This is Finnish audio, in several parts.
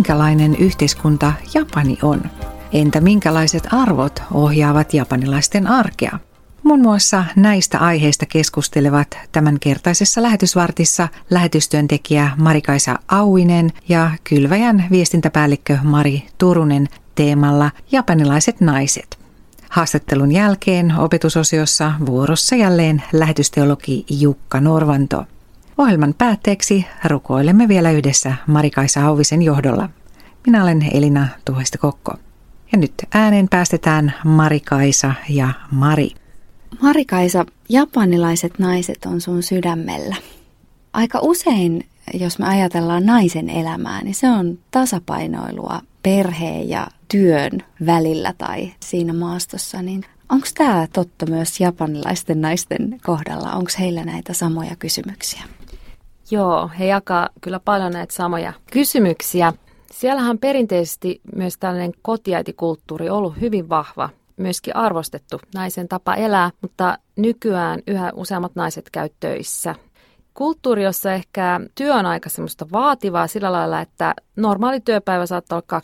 minkälainen yhteiskunta Japani on? Entä minkälaiset arvot ohjaavat japanilaisten arkea? Muun muassa näistä aiheista keskustelevat tämänkertaisessa lähetysvartissa lähetystyöntekijä Marikaisa Auinen ja Kylväjän viestintäpäällikkö Mari Turunen teemalla Japanilaiset naiset. Haastattelun jälkeen opetusosiossa vuorossa jälleen lähetysteologi Jukka Norvanto. Ohjelman päätteeksi rukoilemme vielä yhdessä Marikaisa Auvisen johdolla. Minä olen Elina Tuhoista Kokko. Ja nyt ääneen päästetään Marikaisa ja Mari. Marikaisa, japanilaiset naiset on sun sydämellä. Aika usein, jos me ajatellaan naisen elämää, niin se on tasapainoilua perheen ja työn välillä tai siinä maastossa. Niin onko tämä totta myös japanilaisten naisten kohdalla? Onko heillä näitä samoja kysymyksiä? Joo, he jakaa kyllä paljon näitä samoja kysymyksiä. Siellähän perinteisesti myös tällainen kotiäitikulttuuri ollut hyvin vahva, myöskin arvostettu naisen tapa elää, mutta nykyään yhä useammat naiset käy töissä. Kulttuuri, jossa ehkä työ on aika semmoista vaativaa sillä lailla, että normaali työpäivä saattaa olla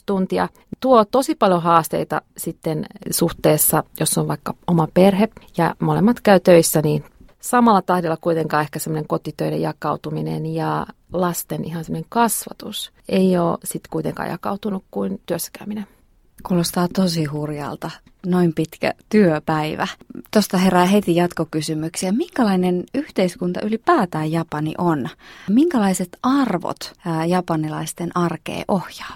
12-14 tuntia, tuo tosi paljon haasteita sitten suhteessa, jos on vaikka oma perhe ja molemmat käy töissä, niin samalla tahdilla kuitenkaan ehkä semmoinen kotitöiden jakautuminen ja lasten ihan semmoinen kasvatus ei ole sitten kuitenkaan jakautunut kuin työssäkäyminen. Kuulostaa tosi hurjalta, noin pitkä työpäivä. Tuosta herää heti jatkokysymyksiä. Minkälainen yhteiskunta ylipäätään Japani on? Minkälaiset arvot japanilaisten arkeen ohjaa?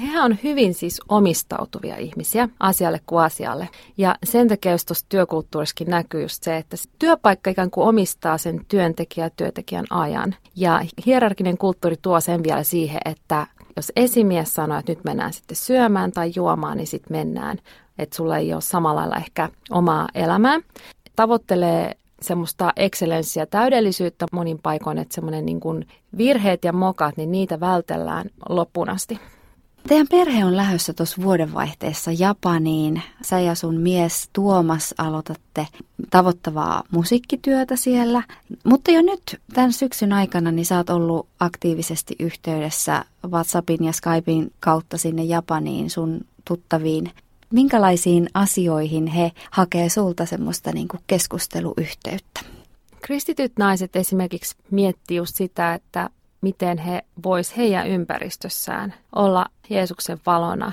He on hyvin siis omistautuvia ihmisiä asialle kuin asialle. Ja sen takia jos tuossa työkulttuurissakin näkyy just se, että työpaikka ikään kuin omistaa sen työntekijä työntekijän ajan. Ja hierarkinen kulttuuri tuo sen vielä siihen, että jos esimies sanoo, että nyt mennään sitten syömään tai juomaan, niin sitten mennään. Että sulla ei ole samalla lailla ehkä omaa elämää. Tavoittelee semmoista excellenssiä, täydellisyyttä monin paikoin, että semmoinen niin virheet ja mokat, niin niitä vältellään loppuun asti. Teidän perhe on lähdössä tuossa vuodenvaihteessa Japaniin. Sä ja sun mies Tuomas aloitatte tavoittavaa musiikkityötä siellä. Mutta jo nyt tämän syksyn aikana niin sä oot ollut aktiivisesti yhteydessä WhatsAppin ja Skypein kautta sinne Japaniin sun tuttaviin. Minkälaisiin asioihin he hakee sulta semmoista niin kuin keskusteluyhteyttä? Kristityt naiset esimerkiksi miettii just sitä, että miten he vois heidän ympäristössään olla Jeesuksen valona.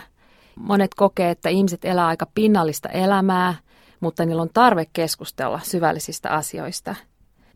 Monet kokee, että ihmiset elää aika pinnallista elämää, mutta niillä on tarve keskustella syvällisistä asioista.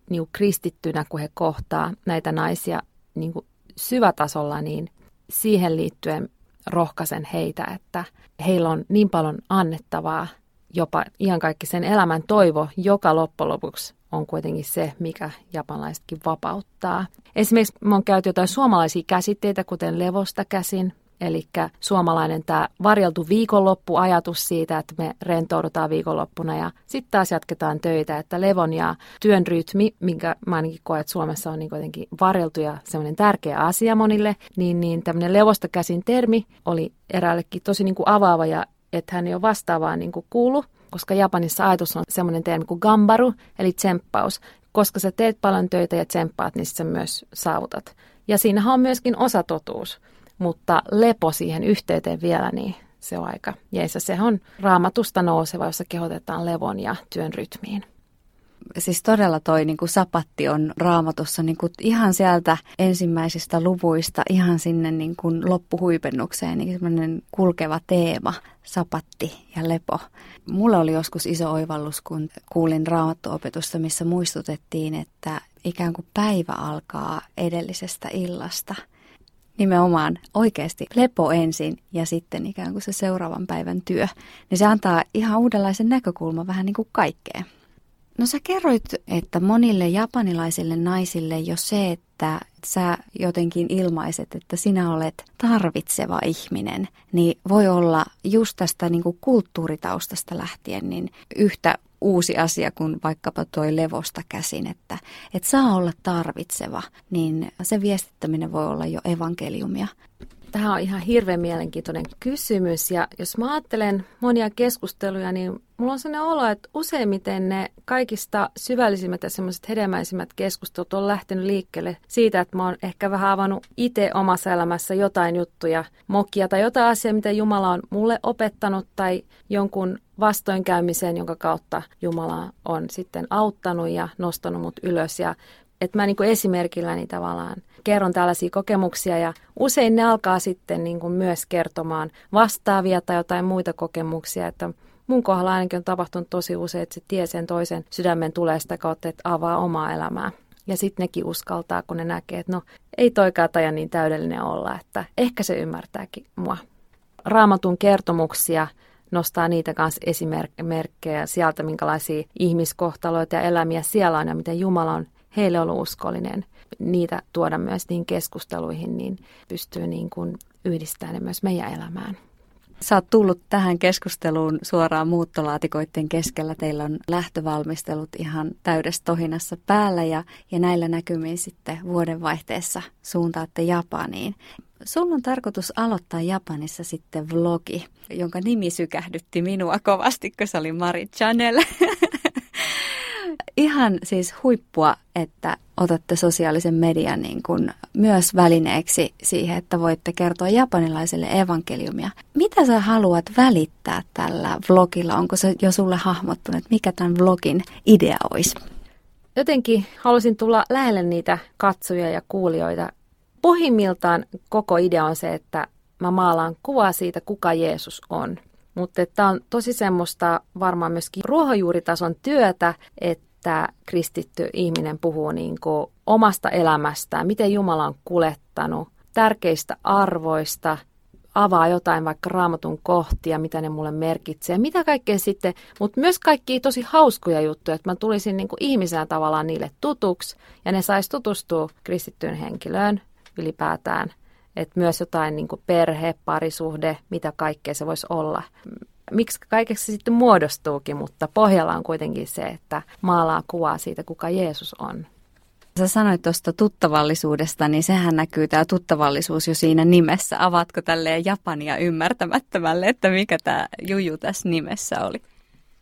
Niin kristittynä, kun he kohtaa näitä naisia niin syvätasolla, niin siihen liittyen rohkaisen heitä, että heillä on niin paljon annettavaa, jopa ihan kaikki sen elämän toivo, joka loppujen lopuksi on kuitenkin se, mikä japanilaisetkin vapauttaa. Esimerkiksi me on käyty jotain suomalaisia käsitteitä, kuten levosta käsin, Eli suomalainen tämä varjeltu viikonloppuajatus siitä, että me rentoudutaan viikonloppuna ja sitten taas jatketaan töitä, että levon ja työn rytmi, minkä mä ainakin koen, että Suomessa on niin kuitenkin varjeltu ja semmoinen tärkeä asia monille, niin, niin tämmöinen levosta käsin termi oli eräällekin tosi niin kuin avaava ja että hän ei ole vastaavaa niin kuin kuulu, koska Japanissa ajatus on semmoinen termi kuin gambaru, eli tsemppaus. Koska sä teet paljon töitä ja tsemppaat, niin sä myös saavutat. Ja siinähän on myöskin osatotuus, mutta lepo siihen yhteyteen vielä, niin se on aika jeisa. Se on raamatusta nouseva, jossa kehotetaan levon ja työn rytmiin siis todella toi niin kuin sapatti on raamatussa niin kuin ihan sieltä ensimmäisistä luvuista ihan sinne niin kuin loppuhuipennukseen, niin semmoinen kulkeva teema, sapatti ja lepo. Mulla oli joskus iso oivallus, kun kuulin raamattuopetusta, missä muistutettiin, että ikään kuin päivä alkaa edellisestä illasta. Nimenomaan oikeasti lepo ensin ja sitten ikään kuin se seuraavan päivän työ. Niin se antaa ihan uudenlaisen näkökulman vähän niin kuin kaikkeen. No sä kerroit, että monille japanilaisille naisille jo se, että sä jotenkin ilmaiset, että sinä olet tarvitseva ihminen, niin voi olla just tästä niin kuin kulttuuritaustasta lähtien niin yhtä uusi asia kuin vaikkapa toi levosta käsin, että, että saa olla tarvitseva, niin se viestittäminen voi olla jo evankeliumia. Tähän on ihan hirveän mielenkiintoinen kysymys ja jos mä ajattelen monia keskusteluja, niin mulla on sellainen olo, että useimmiten ne kaikista syvällisimmät ja semmoiset hedelmäisimmät keskustelut on lähtenyt liikkeelle siitä, että mä oon ehkä vähän avannut itse omassa elämässä jotain juttuja, mokia tai jotain asiaa, mitä Jumala on mulle opettanut tai jonkun vastoinkäymiseen, jonka kautta Jumala on sitten auttanut ja nostanut mut ylös. Ja että mä niin kuin esimerkilläni tavallaan kerron tällaisia kokemuksia ja usein ne alkaa sitten niin kuin myös kertomaan vastaavia tai jotain muita kokemuksia, että mun kohdalla ainakin on tapahtunut tosi usein, että se tie sen toisen sydämen tulee sitä kautta, että avaa omaa elämää. Ja sitten nekin uskaltaa, kun ne näkee, että no ei toikaan taja niin täydellinen olla, että ehkä se ymmärtääkin mua. Raamatun kertomuksia nostaa niitä kanssa esimerkkejä sieltä, minkälaisia ihmiskohtaloita ja elämiä siellä on ja miten Jumala on heille ollut uskollinen, niitä tuoda myös niin keskusteluihin, niin pystyy niin kuin yhdistämään ne myös meidän elämään. Sä oot tullut tähän keskusteluun suoraan muuttolaatikoiden keskellä. Teillä on lähtövalmistelut ihan täydessä tohinassa päällä ja, ja näillä näkymiin sitten vuodenvaihteessa suuntaatte Japaniin. Sun on tarkoitus aloittaa Japanissa sitten vlogi, jonka nimi sykähdytti minua kovasti, kun se oli Mari Channel. ihan siis huippua, että otatte sosiaalisen median niin kuin myös välineeksi siihen, että voitte kertoa japanilaiselle evankeliumia. Mitä sä haluat välittää tällä vlogilla? Onko se jo sulle hahmottunut, mikä tämän vlogin idea olisi? Jotenkin halusin tulla lähelle niitä katsojia ja kuulijoita. Pohjimmiltaan koko idea on se, että mä maalaan kuvaa siitä, kuka Jeesus on. Mutta tämä on tosi semmoista varmaan myöskin ruohonjuuritason työtä, että kristitty ihminen puhuu niin omasta elämästään, miten Jumala on kulettanut, tärkeistä arvoista, avaa jotain vaikka raamatun kohtia, mitä ne mulle merkitsee, mitä kaikkea sitten, mutta myös kaikki tosi hauskoja juttuja, että mä tulisin niin ihmisenä tavallaan niille tutuksi ja ne sais tutustua kristittyyn henkilöön ylipäätään. Että myös jotain niin perhe, parisuhde, mitä kaikkea se voisi olla miksi kaikeksi se sitten muodostuukin, mutta pohjalla on kuitenkin se, että maalaa kuvaa siitä, kuka Jeesus on. Sä sanoit tuosta tuttavallisuudesta, niin sehän näkyy tämä tuttavallisuus jo siinä nimessä. Avaatko tälleen Japania ymmärtämättömälle, että mikä tämä juju tässä nimessä oli?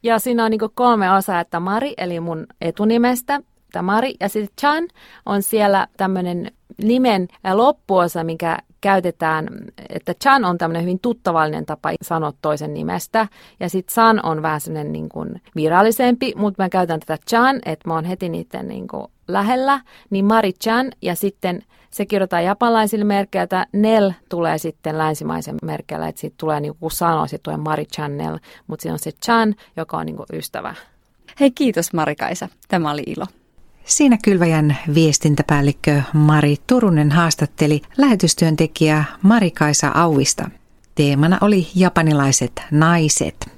Ja siinä on niin kolme osaa, että Mari, eli mun etunimestä, Mari, ja sitten Chan on siellä tämmöinen nimen loppuosa, mikä käytetään, että Chan on tämmöinen hyvin tuttavallinen tapa sanoa toisen nimestä. Ja sitten San on vähän semmoinen niin kuin virallisempi, mutta mä käytän tätä Chan, että mä oon heti niiden niin kuin lähellä. Niin Mari Chan ja sitten se kirjoitetaan japanlaisilla merkeillä, Nel tulee sitten länsimaisen merkeillä, että siitä tulee niin kuin sanoo, sitten tulee Mari Channel, mutta siinä on se Chan, joka on niin kuin ystävä. Hei kiitos Marikaisa, tämä oli ilo. Siinä Kylväjän viestintäpäällikkö Mari Turunen haastatteli lähetystyöntekijä Marikaisa Auista. Teemana oli japanilaiset naiset.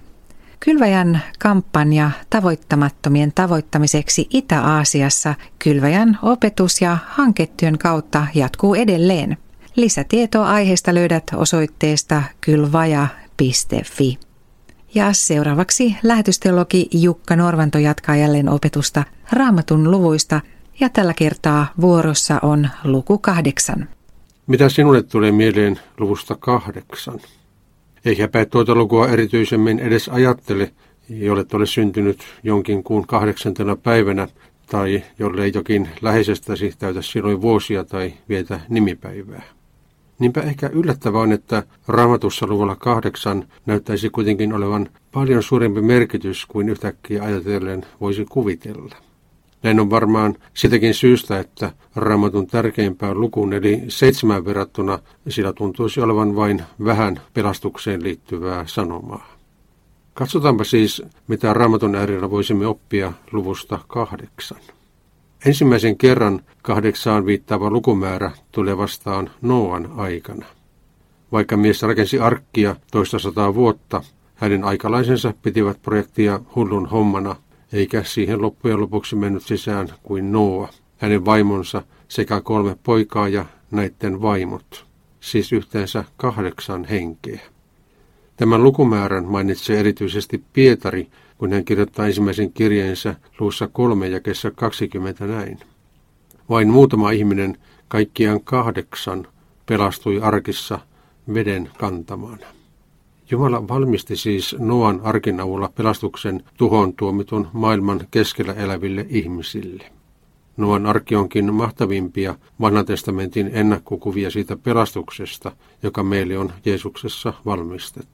Kylväjän kampanja tavoittamattomien tavoittamiseksi Itä-Aasiassa Kylväjän opetus- ja hanketyön kautta jatkuu edelleen. Lisätietoa aiheesta löydät osoitteesta kylvaja.fi. Ja seuraavaksi lähetysteologi Jukka Norvanto jatkaa jälleen opetusta raamatun luvuista ja tällä kertaa vuorossa on luku kahdeksan. Mitä sinulle tulee mieleen luvusta kahdeksan? Eikäpä tuota lukua erityisemmin edes ajattele, jollet ole syntynyt jonkin kuun kahdeksantena päivänä, tai jollei jokin läheisestäsi täytä silloin vuosia tai vietä nimipäivää. Niinpä ehkä yllättävää on, että raamatussa luvulla kahdeksan näyttäisi kuitenkin olevan paljon suurempi merkitys kuin yhtäkkiä ajatellen voisi kuvitella. Näin on varmaan sitäkin syystä, että raamatun tärkeimpään lukuun eli seitsemän verrattuna sillä tuntuisi olevan vain vähän pelastukseen liittyvää sanomaa. Katsotaanpa siis, mitä raamatun äärellä voisimme oppia luvusta kahdeksan. Ensimmäisen kerran kahdeksaan viittaava lukumäärä tulee vastaan Noan aikana. Vaikka mies rakensi arkkia toista sataa vuotta, hänen aikalaisensa pitivät projektia hullun hommana, eikä siihen loppujen lopuksi mennyt sisään kuin Noa, hänen vaimonsa sekä kolme poikaa ja näiden vaimot, siis yhteensä kahdeksan henkeä. Tämän lukumäärän mainitsee erityisesti Pietari kun hän kirjoittaa ensimmäisen kirjeensä luussa kolme ja kesä 20 näin. Vain muutama ihminen, kaikkiaan kahdeksan, pelastui arkissa, veden kantamana. Jumala valmisti siis Noan arkin avulla pelastuksen tuhon tuomitun maailman keskellä eläville ihmisille. Noan arki onkin mahtavimpia vanhan testamentin ennakkokuvia siitä pelastuksesta, joka meille on Jeesuksessa valmistettu.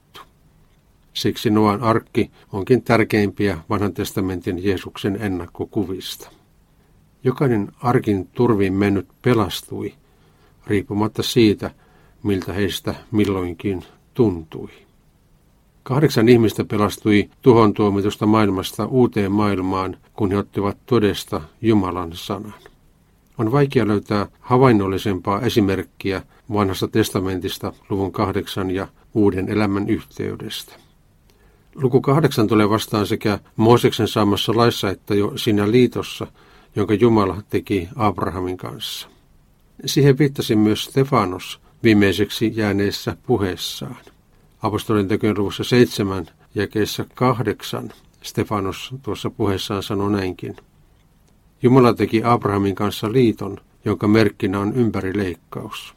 Siksi Noan arkki onkin tärkeimpiä vanhan testamentin Jeesuksen ennakkokuvista. Jokainen arkin turviin mennyt pelastui, riippumatta siitä, miltä heistä milloinkin tuntui. Kahdeksan ihmistä pelastui tuhon tuomitusta maailmasta uuteen maailmaan, kun he ottivat todesta Jumalan sanan. On vaikea löytää havainnollisempaa esimerkkiä vanhasta testamentista luvun kahdeksan ja uuden elämän yhteydestä. Luku kahdeksan tulee vastaan sekä Mooseksen saamassa laissa että jo siinä liitossa, jonka Jumala teki Abrahamin kanssa. Siihen viittasi myös Stefanos viimeiseksi jääneessä puheessaan. Apostolin tekojen luvussa 7 jakeessa 8 Stefanos tuossa puheessaan sanoi näinkin. Jumala teki Abrahamin kanssa liiton, jonka merkkinä on ympärileikkaus.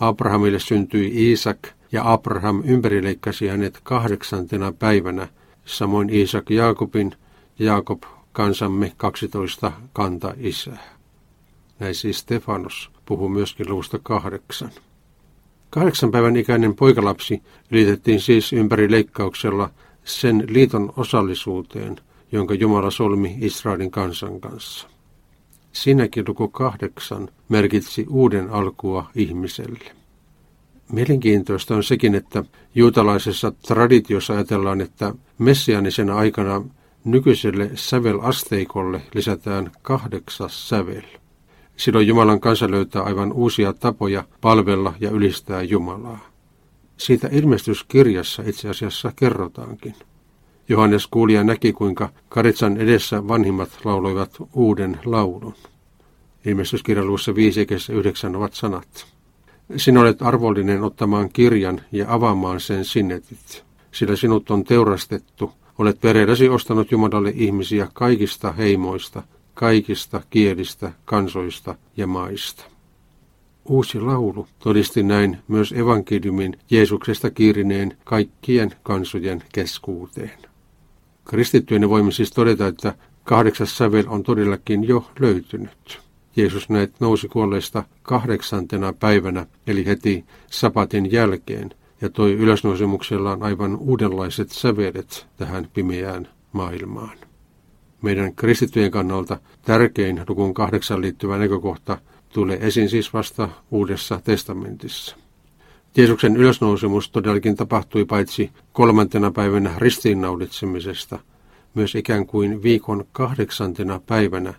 Abrahamille syntyi Iisak ja Abraham ympärileikkasi hänet kahdeksantena päivänä, samoin Iisak Jaakobin ja Jaakob kansamme 12 kanta isää. Näin siis Stefanos puhuu myöskin luvusta kahdeksan. Kahdeksan päivän ikäinen poikalapsi liitettiin siis ympäri leikkauksella sen liiton osallisuuteen, jonka Jumala solmi Israelin kansan kanssa. Siinäkin luku kahdeksan merkitsi uuden alkua ihmiselle. Mielenkiintoista on sekin, että juutalaisessa traditiossa ajatellaan, että messiaanisena aikana nykyiselle sävelasteikolle lisätään kahdeksas sävel. Silloin Jumalan kansa löytää aivan uusia tapoja palvella ja ylistää Jumalaa. Siitä ilmestyskirjassa itse asiassa kerrotaankin. Johannes kuuli ja näki, kuinka Karitsan edessä vanhimmat lauloivat uuden laulun. Ilmestyskirjan luvussa 5 9 ovat sanat. Sinä olet arvollinen ottamaan kirjan ja avaamaan sen sinnetit, sillä sinut on teurastettu, olet verelläsi ostanut Jumalalle ihmisiä kaikista heimoista, kaikista kielistä, kansoista ja maista. Uusi laulu todisti näin myös evankeliumin Jeesuksesta kiirineen kaikkien kansojen keskuuteen. Kristittyinen voimme siis todeta, että kahdeksas sävel on todellakin jo löytynyt. Jeesus näet nousi kuolleista kahdeksantena päivänä, eli heti sapatin jälkeen, ja toi ylösnousemuksellaan aivan uudenlaiset sävelet tähän pimeään maailmaan. Meidän kristittyjen kannalta tärkein lukuun kahdeksan liittyvä näkökohta tulee esiin siis vasta Uudessa testamentissa. Jeesuksen ylösnousemus todellakin tapahtui paitsi kolmantena päivänä ristiinnaulitsemisesta, myös ikään kuin viikon kahdeksantena päivänä,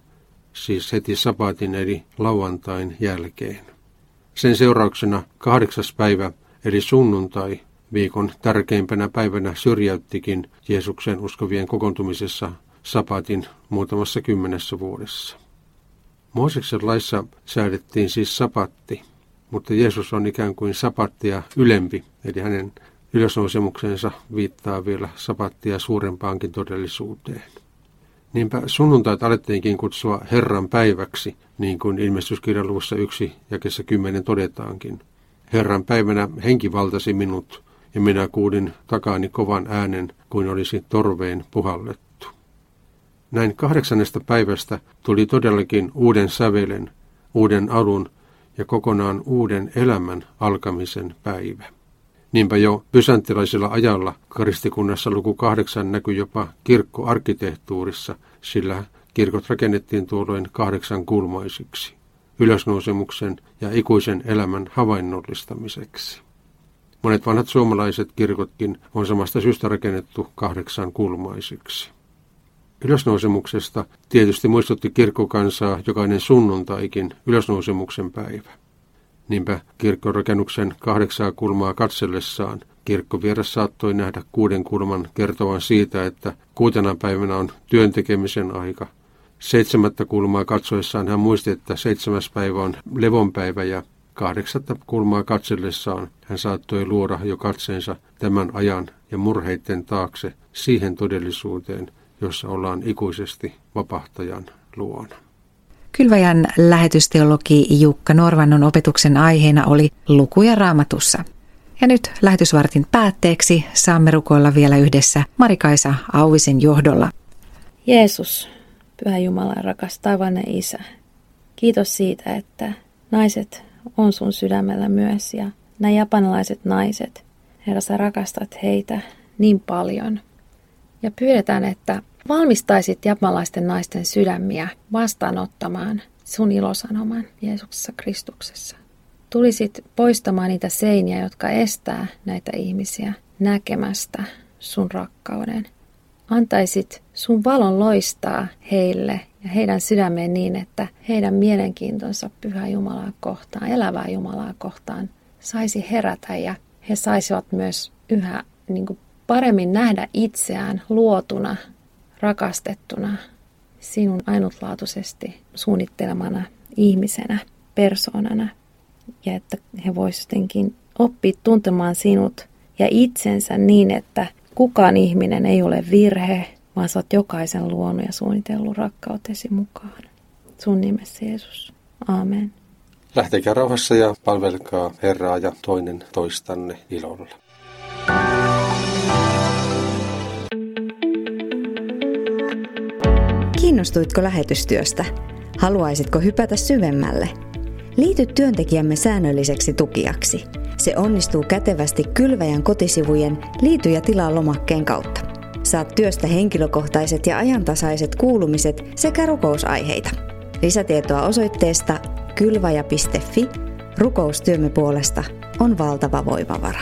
siis heti sapatin eli lauantain jälkeen. Sen seurauksena kahdeksas päivä eli sunnuntai viikon tärkeimpänä päivänä syrjäyttikin Jeesuksen uskovien kokoontumisessa sapatin muutamassa kymmenessä vuodessa. Mooseksen laissa säädettiin siis sapatti, mutta Jeesus on ikään kuin sapattia ylempi, eli hänen ylösnousemuksensa viittaa vielä sapattia suurempaankin todellisuuteen. Niinpä sunnuntait alettiinkin kutsua Herran päiväksi, niin kuin ilmestyskirjan luvussa yksi kesä kymmenen todetaankin. Herran päivänä henki valtasi minut, ja minä kuulin takaani kovan äänen, kuin olisi torveen puhallettu. Näin kahdeksannesta päivästä tuli todellakin uuden sävelen, uuden alun ja kokonaan uuden elämän alkamisen päivä. Niinpä jo bysanttilaisella ajalla karistikunnassa luku kahdeksan näkyi jopa kirkkoarkkitehtuurissa, sillä kirkot rakennettiin tuolloin kahdeksan kulmaisiksi, ylösnousemuksen ja ikuisen elämän havainnollistamiseksi. Monet vanhat suomalaiset kirkotkin on samasta syystä rakennettu kahdeksan kulmaisiksi. Ylösnousemuksesta tietysti muistutti kirkkokansaa jokainen sunnuntaikin ylösnousemuksen päivä. Niinpä kirkkorakennuksen kahdeksaa kulmaa katsellessaan kirkkovieras saattoi nähdä kuuden kulman kertovan siitä, että kuutena päivänä on työntekemisen aika. Seitsemättä kulmaa katsoessaan hän muisti, että seitsemäs päivä on levonpäivä ja kahdeksatta kulmaa katsellessaan hän saattoi luoda jo katseensa tämän ajan ja murheiden taakse siihen todellisuuteen, jossa ollaan ikuisesti vapahtajan luona. Kylväjän lähetysteologi Jukka Norvannon opetuksen aiheena oli lukuja raamatussa. Ja nyt lähetysvartin päätteeksi saamme rukoilla vielä yhdessä Marikaisa Auvisen johdolla. Jeesus, Pyhä Jumala rakas taivainen Isä, kiitos siitä, että naiset on sun sydämellä myös ja nämä japanilaiset naiset, Herra, sä rakastat heitä niin paljon. Ja pyydetään, että valmistaisit japanlaisten naisten sydämiä vastaanottamaan sun ilosanoman Jeesuksessa Kristuksessa. Tulisit poistamaan niitä seiniä, jotka estää näitä ihmisiä näkemästä sun rakkauden. Antaisit sun valon loistaa heille ja heidän sydämeen niin, että heidän mielenkiintonsa pyhää Jumalaa kohtaan, elävää Jumalaa kohtaan saisi herätä ja he saisivat myös yhä niin kuin paremmin nähdä itseään luotuna, rakastettuna, sinun ainutlaatuisesti suunnittelemana ihmisenä, persoonana. Ja että he voisivat jotenkin oppia tuntemaan sinut ja itsensä niin, että kukaan ihminen ei ole virhe, vaan sä oot jokaisen luonut ja suunnitellut rakkautesi mukaan. Sun nimessä Jeesus. Aamen. Lähtekää rauhassa ja palvelkaa Herraa ja toinen toistanne ilolla. Kiinnostuitko lähetystyöstä? Haluaisitko hypätä syvemmälle? Liity työntekijämme säännölliseksi tukijaksi. Se onnistuu kätevästi kylväjän kotisivujen Liity ja tilaa lomakkeen kautta. Saat työstä henkilökohtaiset ja ajantasaiset kuulumiset sekä rukousaiheita. Lisätietoa osoitteesta kylvaja.fi. Rukoustyömme puolesta on valtava voimavara.